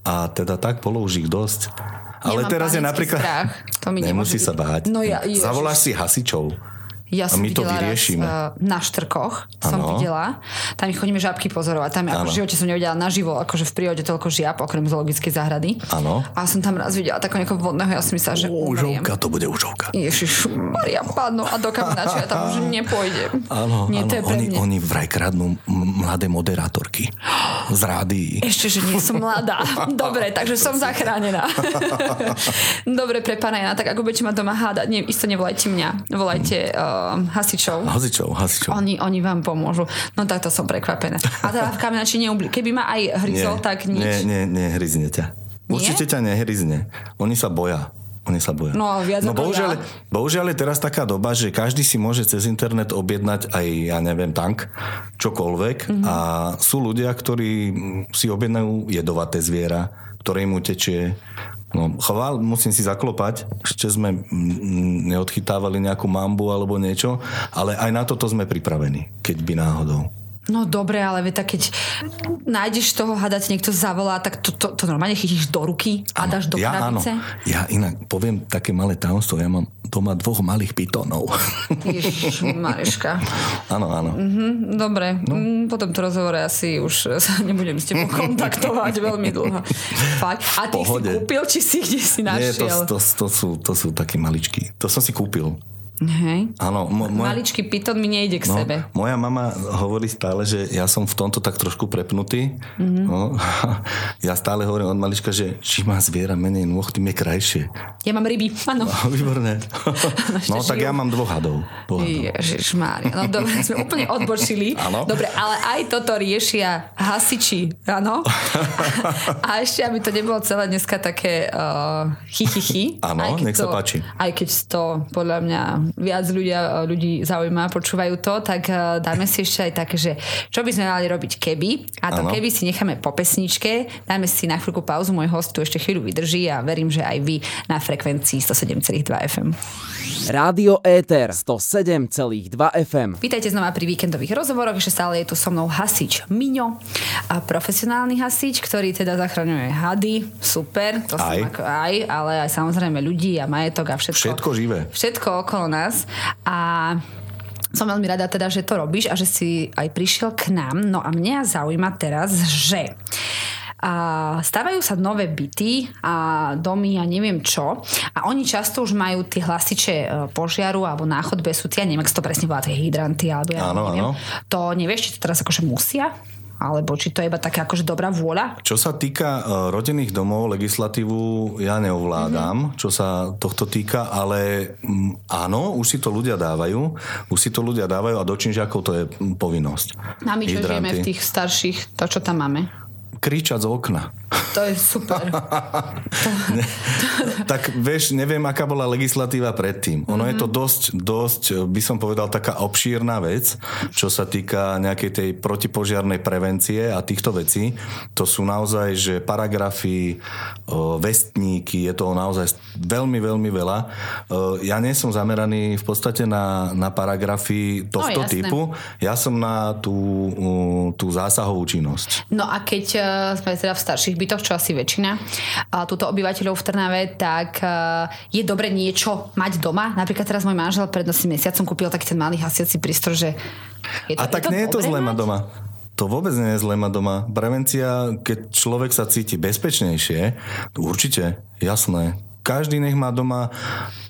a teda tak bolo už ich dosť. Ale Nemám teraz je napríklad... Strach. To mi Nemusí sa báť. No ja, Zavoláš si hasičov. Ja som a my to vyriešime. Raz, uh, na štrkoch som ano. videla. Tam ich chodíme žabky pozorovať. Tam ako v živote som nevidela naživo, akože v prírode toľko žiab, okrem zoologickej záhrady. Áno. A som tam raz videla takého nejakého vodného, ja som myslela, že Užovka, to bude užovka. Ježiš, Maria, padnú a do kamenača ja tam už nepôjdem. Áno, Nie, je oni, mne. oni vraj kradnú mladé moderátorky z rádií. Ešte, že nie som mladá. Dobre, takže som zachránená. Dobre, pre pána Jana, tak ako budete ma doma hádať, nie, isto nevolajte mňa. Volajte uh, hasičov. Hasičov, hasičov. Oni, oni vám pomôžu. No tak to som prekvapená. A teda v kamenači neubli. Keby ma aj hryzol, nie, tak nič. Nie, nie, nie, hryzne ťa. Nie? Určite ťa nehryzne. Oni sa boja. Oni sa boja. No, viac no bohužiaľ, ja. bohužiaľ je teraz taká doba, že každý si môže cez internet objednať aj, ja neviem, tank, čokoľvek. Mm-hmm. A sú ľudia, ktorí si objednajú jedovaté zviera, ktoré im utečie No, chvál, musím si zaklopať, ešte sme neodchytávali nejakú mambu alebo niečo, ale aj na toto sme pripravení, keď by náhodou. No dobre, ale vie, tak keď nájdeš toho hadať, niekto zavolá, tak to, to, to normálne chytíš do ruky a ano, dáš do ja, krabice? Áno. Ja inak poviem také malé tajomstvo, ja mám doma dvoch malých pitonov. Ježiš, Mariška. Áno, áno. Mhm, dobre, no. Mm, potom to rozhovore asi už sa nebudem s tebou kontaktovať veľmi dlho. Fakt. A ty Pohode. si kúpil, či si kde si našiel? Nie, to, to, to, sú, to sú takí maličky. To som si kúpil. Hej. Áno. Mo- moja, Maličký piton mi nejde k no, sebe. Moja mama hovorí stále, že ja som v tomto tak trošku prepnutý. Mm-hmm. No, ja stále hovorím od malička, že či má zviera menej nôh, tým je krajšie. Ja mám ryby, áno. No, výborné. no tak ja mám dvoch hadov. Ježiš Mária. No dobre, sme úplne odbočili. Áno. Dobre, ale aj toto riešia hasiči, áno. A, a ešte, aby to nebolo celé dneska také uh, chichychy. Áno, nech sa páči. Aj keď to podľa mňa viac ľudia, ľudí zaujíma, počúvajú to, tak eh, dáme si ešte aj také, že čo by sme mali robiť keby. A to ano. keby si necháme po pesničke, dáme si na chvíľku pauzu, môj host tu ešte chvíľu vydrží a verím, že aj vy na frekvencii 107,2 FM. Rádio Éter 107,2 FM. Vítajte znova pri víkendových rozhovoroch, ešte stále je tu so mnou hasič Miňo, a profesionálny hasič, ktorý teda zachraňuje hady, super, to aj. som ako aj, ale aj samozrejme ľudí a majetok a všetko. Všetko živé. Všetko okolo nás a som veľmi rada teda, že to robíš a že si aj prišiel k nám. No a mňa zaujíma teraz, že a stávajú sa nové byty a domy a neviem čo a oni často už majú tie hlasiče e, požiaru alebo na chodbe sú tie, neviem, ak to presne volá, tie hydranty alebo ja áno, neviem. Áno. To nevieš, či to teraz akože musia? alebo či to je iba taká akože dobrá vôľa? Čo sa týka uh, rodinných domov, legislatívu ja neovládam, mm-hmm. čo sa tohto týka, ale um, áno, už si to ľudia dávajú, už si to ľudia dávajú a do činžiakov to je povinnosť. A my čo žijeme v tých starších, to čo tam máme? Kričať z okna. To je super. tak vieš, neviem, aká bola legislatíva predtým. Ono mm-hmm. je to dosť, dosť, by som povedal, taká obšírna vec, čo sa týka nejakej tej protipožiarnej prevencie a týchto vecí. To sú naozaj, že paragrafy, vestníky, je toho naozaj veľmi, veľmi veľa. Ja nie som zameraný v podstate na, na paragrafy tohto no, typu. Ja som na tú, tú zásahovú činnosť. No a keď e, sme teda v starších bytoch, čo asi väčšina, túto obyvateľov v Trnave, tak e, je dobre niečo mať doma. Napríklad teraz môj manžel pred nosím mesiacom kúpil taký ten malý hasiaci prístroj, že je to, a tak je to nie je to zlé mať doma. To vôbec nie je zlé mať doma. Prevencia, keď človek sa cíti bezpečnejšie, určite, jasné. Každý nech má doma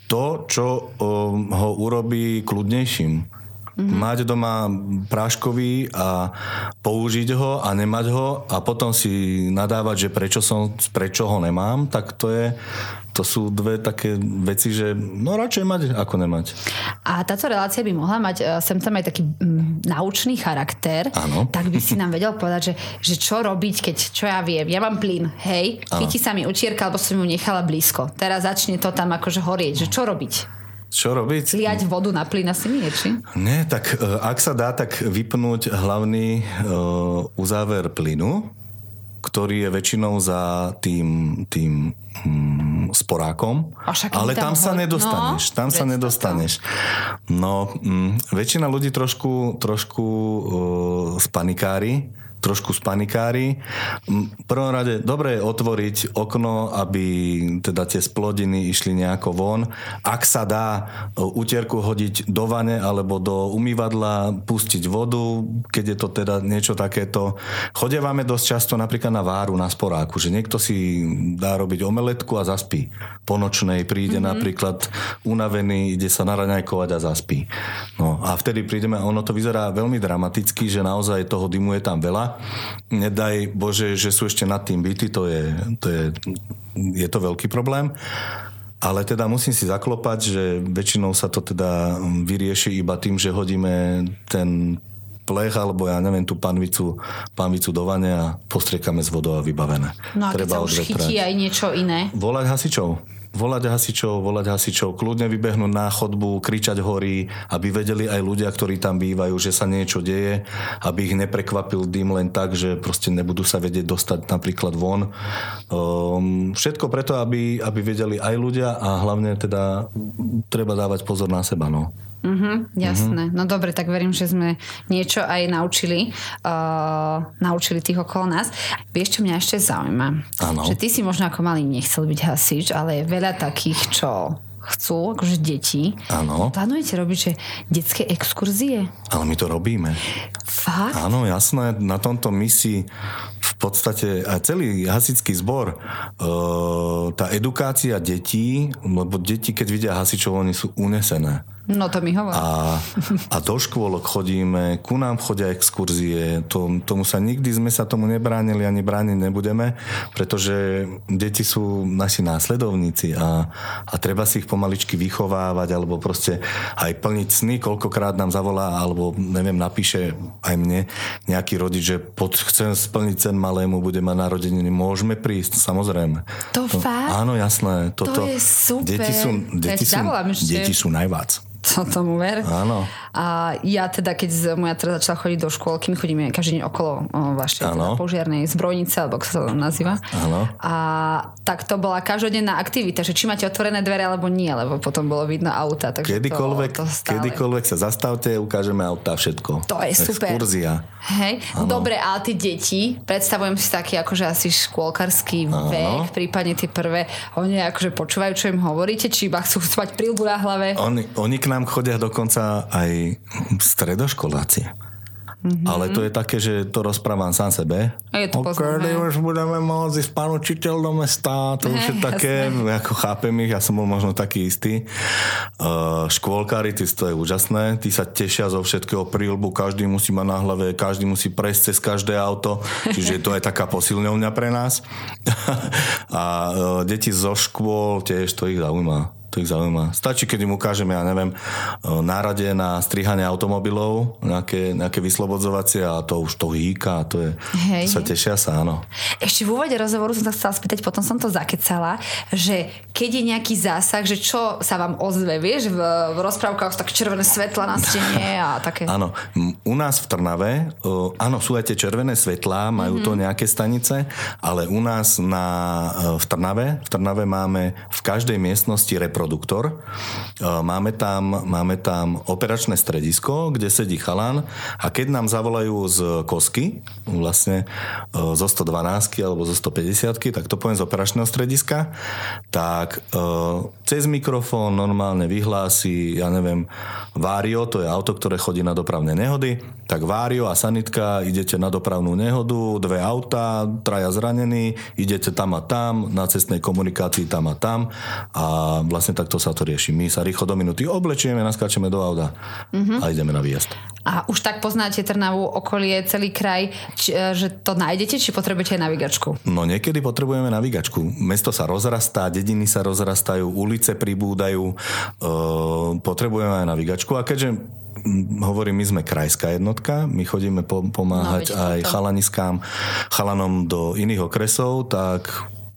to, čo ho urobí kľudnejším. Mm-hmm. Mať doma práškový a použiť ho a nemať ho a potom si nadávať, že prečo, som, prečo ho nemám, tak to je to sú dve také veci, že no radšej mať, ako nemať. A táto relácia by mohla mať uh, sem tam aj taký mm, naučný charakter. Áno. Tak by si nám vedel povedať, že, že čo robiť, keď, čo ja viem, ja mám plyn, hej, ano. chytí sa mi utierka, alebo som ju nechala blízko. Teraz začne to tam akože horieť, že čo robiť? Čo robiť? Liať vodu na plyn asi nie, či? Nie, tak e, ak sa dá, tak vypnúť hlavný uh, uzáver plynu, ktorý je väčšinou za tým, tým mm, sporákom, ale tam, tam sa nedostaneš. No, tam sa nedostaneš. No, mm, väčšina ľudí trošku, trošku uh, spanikári, trošku spanikári. V prvom rade dobre je otvoriť okno, aby teda tie splodiny išli nejako von. Ak sa dá e, utierku hodiť do vane alebo do umývadla, pustiť vodu, keď je to teda niečo takéto. Chodevame dosť často napríklad na váru, na sporáku, že niekto si dá robiť omeletku a zaspí. Po nočnej príde mm-hmm. napríklad unavený, ide sa naraňajkovať a zaspí. No a vtedy prídeme, ono to vyzerá veľmi dramaticky, že naozaj toho dymu je tam veľa Nedaj Bože, že sú ešte nad tým byty, to je, to je, je to veľký problém. Ale teda musím si zaklopať, že väčšinou sa to teda vyrieši iba tým, že hodíme ten plech alebo ja neviem tú panvicu, panvicu do vane a postriekame z vodou a vybavené. No a Treba keď sa už chytí aj niečo iné? Volať hasičov volať hasičov, volať hasičov, kľudne vybehnúť na chodbu, kričať horí, aby vedeli aj ľudia, ktorí tam bývajú, že sa niečo deje, aby ich neprekvapil dym len tak, že proste nebudú sa vedieť dostať napríklad von. Um, všetko preto, aby, aby vedeli aj ľudia a hlavne teda treba dávať pozor na seba. No. Uh-huh, jasné. Uh-huh. No dobre, tak verím, že sme niečo aj naučili. Uh, naučili tých okolo nás. Vieš, čo mňa ešte zaujíma? Ano. Že ty si možno ako malý nechcel byť hasič, ale je veľa takých, čo chcú, akože deti. Áno. Plánujete robiť, že detské exkurzie? Ale my to robíme. Fakt? Áno, jasné. Na tomto misi v podstate aj celý hasický zbor, e, tá edukácia detí, lebo deti, keď vidia hasičov, oni sú unesené. No to mi hovor. A, a do škôlok chodíme, ku nám chodia exkurzie, to, tomu sa nikdy sme sa tomu nebránili ani brániť nebudeme, pretože deti sú naši následovníci a, a treba si ich pomaličky vychovávať alebo proste aj plniť sny, koľkokrát nám zavolá alebo neviem, napíše aj mne nejaký rodič, že pod, chcem splniť sen malému, bude mať narodeniny, môžeme prísť, samozrejme. To, to fakt? Áno, jasné. Toto, to je super. Deti sú, deti sú, deti sú najvác to tomu ver. Áno. A ja teda, keď moja teda začala chodiť do škôlky, my chodíme každý deň okolo o, vašej teda, požiarnej zbrojnice, alebo ako sa to nazýva. Áno. A tak to bola každodenná aktivita, že či máte otvorené dvere alebo nie, lebo potom bolo vidno auta. Takže kedykoľvek, to, to stále... kedykoľvek sa zastavte, ukážeme auta, všetko. To je super. Exkurzia. Hej, ano. dobre, ale tie deti, predstavujem si taký akože asi škôlkarský ano. vek, prípadne tie prvé, oni akože počúvajú, čo im hovoríte, či iba chcú spať prilbu na hlave. Oni, oni k nám chodia dokonca aj stredoškoláci. Mm-hmm. Ale to je také, že to rozprávam sám sebe. A je to Okedy už budeme môcť ísť pán učiteľ do mesta. To už je také, jasné. ako chápem ich, ja som bol možno taký istý. Uh, škôlkári, ty, to je úžasné. Tí sa tešia zo všetkého prílbu, každý musí mať na hlave, každý musí prejsť cez každé auto. Čiže to je taká posilňovňa pre nás. A uh, deti zo škôl tiež to ich zaujíma to ich zaujíma. Stačí, keď im ukážeme, ja neviem, nárade na strihanie automobilov, nejaké, nejaké vyslobodzovacie a to už to hýka, to je, Hej. sa tešia sa, áno. Ešte v úvode rozhovoru som sa chcela spýtať, potom som to zakecala, že keď je nejaký zásah, že čo sa vám ozve, vieš, v, v rozprávkach tak červené svetla na stene a také. Áno, u nás v Trnave, áno, sú aj tie červené svetlá, majú mm-hmm. to nejaké stanice, ale u nás na, v Trnave, v Trnave máme v každej miestnosti reproduktor. Máme tam, máme tam operačné stredisko, kde sedí chalan a keď nám zavolajú z kosky, vlastne zo 112 alebo zo 150 tak to poviem z operačného strediska, tak cez mikrofón normálne vyhlási, ja neviem, Vario, to je auto, ktoré chodí na dopravné nehody, tak Vario a sanitka idete na dopravnú nehodu, dve autá, traja zranení, idete tam a tam, na cestnej komunikácii tam a tam a vlastne takto sa to rieši. My sa rýchlo do minúty oblečieme, naskáčeme do auta mm-hmm. a ideme na výjazd. A už tak poznáte Trnavu, okolie, celý kraj, či, e, že to nájdete, či potrebujete aj navigačku? No niekedy potrebujeme navigačku. Mesto sa rozrastá, dediny sa rozrastajú, ulice pribúdajú, e, potrebujeme aj navigačku a keďže hovorím, my sme krajská jednotka, my chodíme po, pomáhať no, aj chalaniskám, chalanom do iných okresov, tak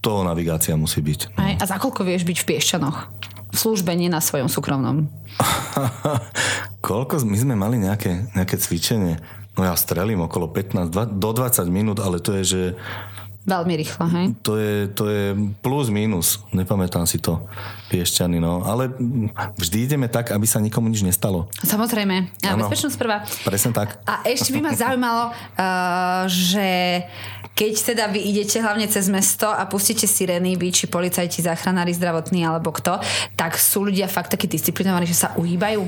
to navigácia musí byť. Aj, a za koľko vieš byť v Piešťanoch? V službe, nie na svojom súkromnom. Koľko? My sme mali nejaké, nejaké cvičenie. No ja strelím okolo 15, 20, do 20 minút, ale to je, že Veľmi rýchlo, hej? To je, to je plus minus, nepamätám si to, piešťany, no. Ale vždy ideme tak, aby sa nikomu nič nestalo. Samozrejme. A bezpečnosť prvá. Presne tak. A ešte by ma zaujímalo, uh, že keď teda vy idete hlavne cez mesto a pustíte sirény, vy či policajti, záchranári, zdravotní alebo kto, tak sú ľudia fakt takí disciplinovaní, že sa uhýbajú?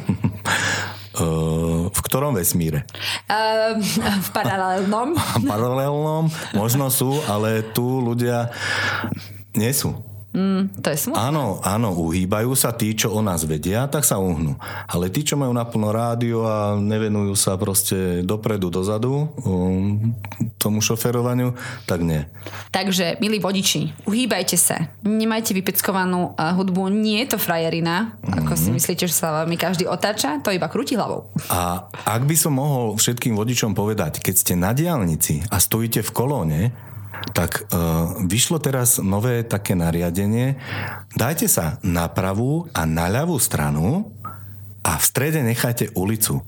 Uh, v ktorom vesmíre? Uh, v paralelnom. paralelnom, možno sú, ale tu ľudia nie sú. Mm, to je smutné. Áno, áno, uhýbajú sa tí, čo o nás vedia, tak sa uhnú. Ale tí, čo majú naplno rádio a nevenujú sa proste dopredu, dozadu um, tomu šoferovaniu, tak nie. Takže, milí vodiči, uhýbajte sa. Nemajte vypeckovanú uh, hudbu. Nie je to frajerina, mm-hmm. ako si mhm. myslíte, že sa mi každý otáča, to iba krúti hlavou. A ak by som mohol všetkým vodičom povedať, keď ste na diálnici a stojíte v kolóne, tak uh, vyšlo teraz nové také nariadenie. Dajte sa na pravú a na ľavú stranu a v strede nechajte ulicu.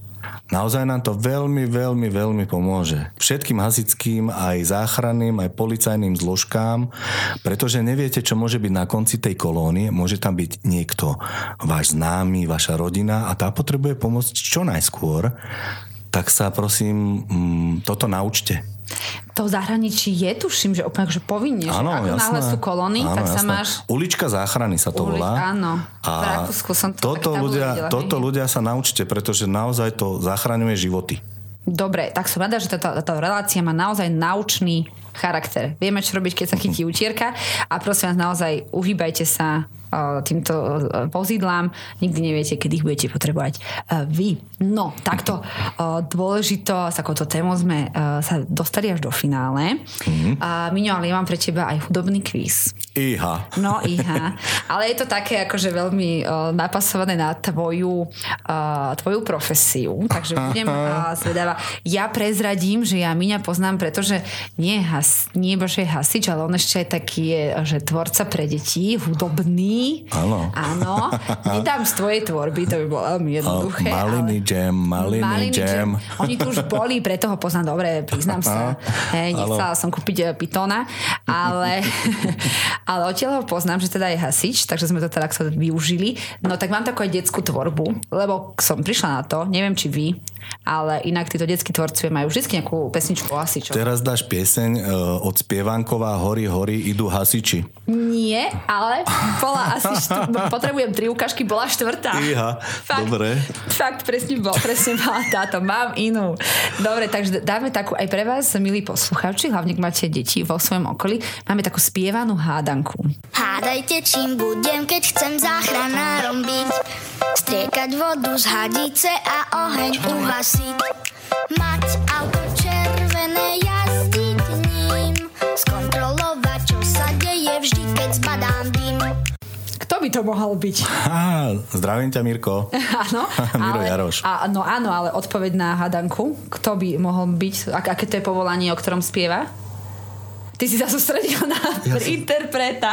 Naozaj nám to veľmi, veľmi, veľmi pomôže. Všetkým hasickým, aj záchranným, aj policajným zložkám, pretože neviete, čo môže byť na konci tej kolónie. Môže tam byť niekto, váš známy, vaša rodina a tá potrebuje pomôcť čo najskôr. Tak sa prosím, mm, toto naučte to zahraničí je, tuším, že úplne že povinne, že ako jasné. náhle sú kolóny, áno, tak jasné. sa máš... Ulička záchrany sa to volá. Áno, a v Rakúsku som to toto ľudia, videla, toto ľudia sa naučte, pretože naozaj to zachraňuje životy. Dobre, tak som rada, že táto, táto relácia má naozaj naučný charakter. Vieme, čo robiť, keď sa chytí utierka a prosím vás, naozaj uhýbajte sa týmto vozidlám. Nikdy neviete, kedy ich budete potrebovať vy. No, takto dôležito, s takouto témou sme sa dostali až do finále. Mm-hmm. Miňo, ale ja mám pre teba aj hudobný kvíz. Iha. No, iha. Ale je to také akože veľmi napasované na tvoju, tvoju profesiu. Takže budem zvedavá. Ja prezradím, že ja Miňa poznám, pretože nie, has, nie je hasič, ale on ešte aj taký je, že tvorca pre detí, hudobný Áno. Áno. Nedám z tvojej tvorby, to by bolo veľmi jednoduché. Oh, maliny ale... jam, maliny, maliny jam. jam. Oni tu už boli, preto ho poznám dobre, priznám sa. Hej, nechcela som kúpiť eh, pitona, ale, ale odtiaľ ho poznám, že teda je hasič, takže sme to teda využili. No tak mám takú aj detskú tvorbu, lebo som prišla na to, neviem či vy, ale inak títo detskí tvorcovia majú vždy nejakú pesničku o hasičoch. Teraz dáš pieseň uh, od Spievanková Hory, hory, idú hasiči. Nie, ale bola asi štv... potrebujem tri ukážky, bola štvrtá. Iha, fakt, dobre. Fakt, presne, bol, presne bola táto. Mám inú. Dobre, takže dáme takú aj pre vás, milí poslucháči, hlavne ak máte deti vo svojom okolí, máme takú spievanú hádanku. Hádajte, čím budem, keď chcem záchranárom byť. Striekať vodu z hadice a oheň uhasiť. Mať auto červené, jazdiť ním. Skontrolovať, by to mohol byť? Á, zdravím ťa, Mirko. Áno. Miro ale, Jaroš. A, no áno, ale odpoveď na hadanku. Kto by mohol byť? Ak, aké to je povolanie, o ktorom spieva? Ty si sa sústredil na ja som... interpreta.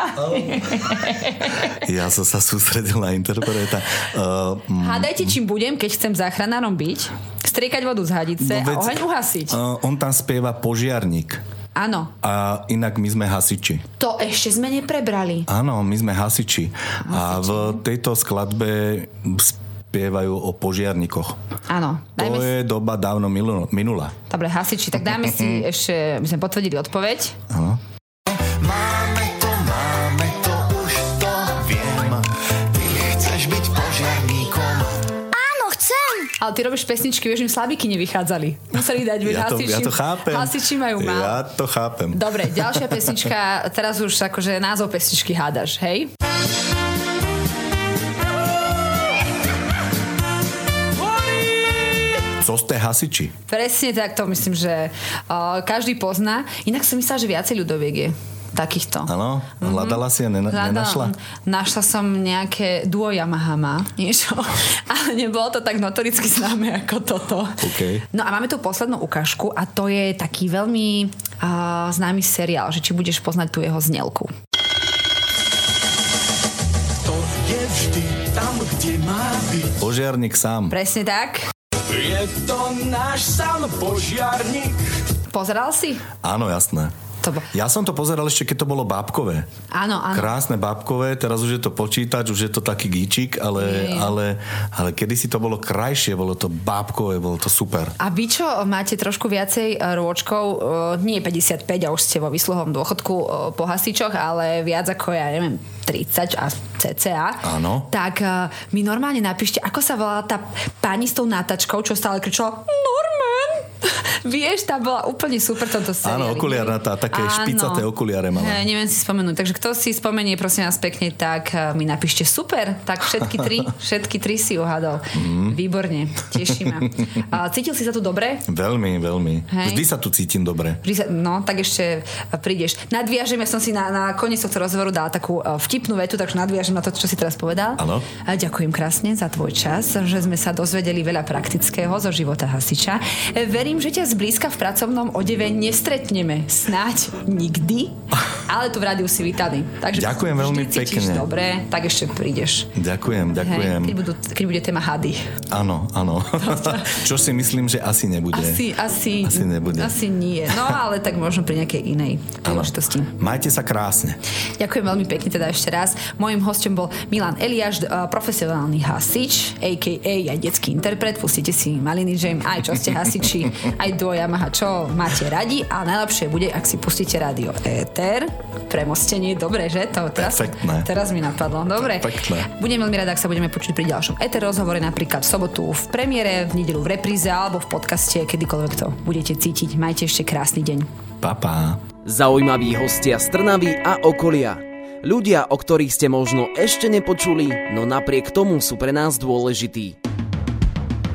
Ja som sa sústredil na interpreta. Uh, mm, Hádajte, čím budem, keď chcem záchranárom byť, striekať vodu z hadice no, veď, a oheň uhasiť. Uh, on tam spieva požiarník. Áno. A inak my sme hasiči. To ešte sme neprebrali. Áno, my sme hasiči. hasiči. A v tejto skladbe spievajú o požiarnikoch. Áno. To si... je doba dávno minula. Dobre, hasiči, tak dáme si ešte, my sme potvrdili odpoveď. Áno. Ale ty robíš pesničky, vieš, im slabiky nevychádzali. Museli dať, vieš, ja to, hasiči. Ja to chápem. Hasiči majú málo. Ja to chápem. Dobre, ďalšia pesnička, teraz už akože názov pesničky hádaš, hej? Co ste hasiči? Presne tak, to myslím, že uh, každý pozná. Inak som myslela, že viacej ľudoviek je takýchto. Áno? Hľadala mm-hmm. si a nena- Hľadala. nenašla? Našla som nejaké duo Yamaha má, niečo. Ale nebolo to tak notoricky známe ako toto. Okay. No a máme tu poslednú ukážku a to je taký veľmi uh, známy seriál, že či budeš poznať tú jeho znelku. To je vždy tam, kde má byť. Požiarník sám. Presne tak. Je to náš sám požiarník. Pozeral si? Áno, jasné. To bo... Ja som to pozeral ešte, keď to bolo bábkové. Áno, áno. Krásne bábkové, teraz už je to počítač, už je to taký gíčik, ale, ale, ale kedysi to bolo krajšie, bolo to bábkové, bolo to super. A vy čo, máte trošku viacej e, rôčkov, e, nie 55 a už ste vo vysluhom dôchodku e, po hasičoch, ale viac ako ja neviem, 30 a cca. Áno. Tak mi normálne napíšte, ako sa volá tá pani s tou nátačkou, čo stále kričala Norman! Vieš, tá bola úplne super toto seriáli. Áno, okuliarnatá, také Áno. špicaté okuliare mala. He, neviem si spomenúť. Takže kto si spomenie, prosím vás pekne, tak uh, mi napíšte super. Tak všetky tri, všetky tri si uhádol. Mm. Výborne, teší ma. Cítil si sa tu dobre? Veľmi, veľmi. Hej. Vždy sa tu cítim dobre. Sa, no, tak ešte prídeš. Nadviažem, ja som si na, na koniec tohto rozhovoru dala takú uh, vtipnú vetu, takže nadviažem na to, čo si teraz povedal. Áno. Ďakujem krásne za tvoj čas, že sme sa dozvedeli veľa praktického zo života hasiča. Uh, verím, že ťa zblízka v pracovnom odeve nestretneme snáď nikdy, ale tu v rádiu si vítaný. Takže ďakujem veľmi pekne. dobre, tak ešte prídeš. Ďakujem, ďakujem. Hej, keď, budú, keď bude téma hady. Áno, áno. Čo si myslím, že asi nebude. Asi, asi, asi nebude. Asi nie. No, ale tak možno pri nejakej inej príležitosti. Majte sa krásne. Ďakujem veľmi pekne teda ešte raz. Mojím hostom bol Milan Eliáš, profesionálny hasič, a.k.a. aj detský interpret. Pustite si Maliny Jam, aj čo ste hasiči, aj duo Yamaha, čo máte radi a najlepšie bude, ak si pustíte rádio Éter. Premostenie, dobre, že? To teraz, Perfektné. teraz mi napadlo. Dobre. Perfektné. Budem veľmi rada, ak sa budeme počuť pri ďalšom Éter rozhovore, napríklad v sobotu v premiére, v nedelu v repríze alebo v podcaste, kedykoľvek to budete cítiť. Majte ešte krásny deň. Pa, pa. Zaujímaví hostia z Trnavy a okolia. Ľudia, o ktorých ste možno ešte nepočuli, no napriek tomu sú pre nás dôležití.